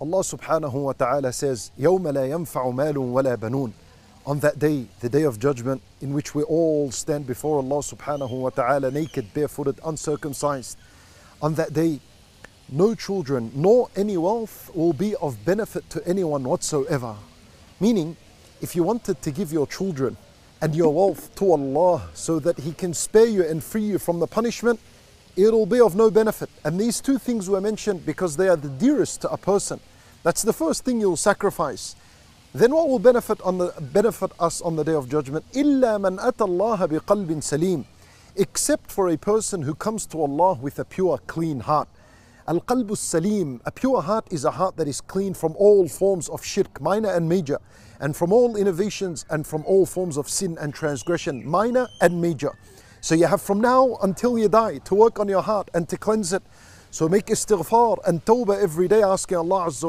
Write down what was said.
Allah subhanahu wa ta'ala says, يَوْمَ لَا يَنْفَعُ مَالٌ وَلَا بَنُونَ On that day, the day of judgment, in which we all stand before Allah subhanahu wa ta'ala naked, barefooted, uncircumcised. On that day, no children nor any wealth will be of benefit to anyone whatsoever. Meaning, if you wanted to give your children and your wealth to Allah so that He can spare you and free you from the punishment, it'll be of no benefit. And these two things were mentioned because they are the dearest to a person. That's the first thing you'll sacrifice. Then what will benefit on the benefit us on the day of judgment? إِلَّا مَنْ أَتَى اللَّهَ بِقَلْبٍ سَلِيمٍ Except for a person who comes to Allah with a pure, clean heart. Al-qalbu salim, a pure heart is a heart that is clean from all forms of shirk, minor and major, and from all innovations and from all forms of sin and transgression, minor and major. So you have from now until you die to work on your heart and to cleanse it. So make istighfar and tawbah every day, asking Allah Azza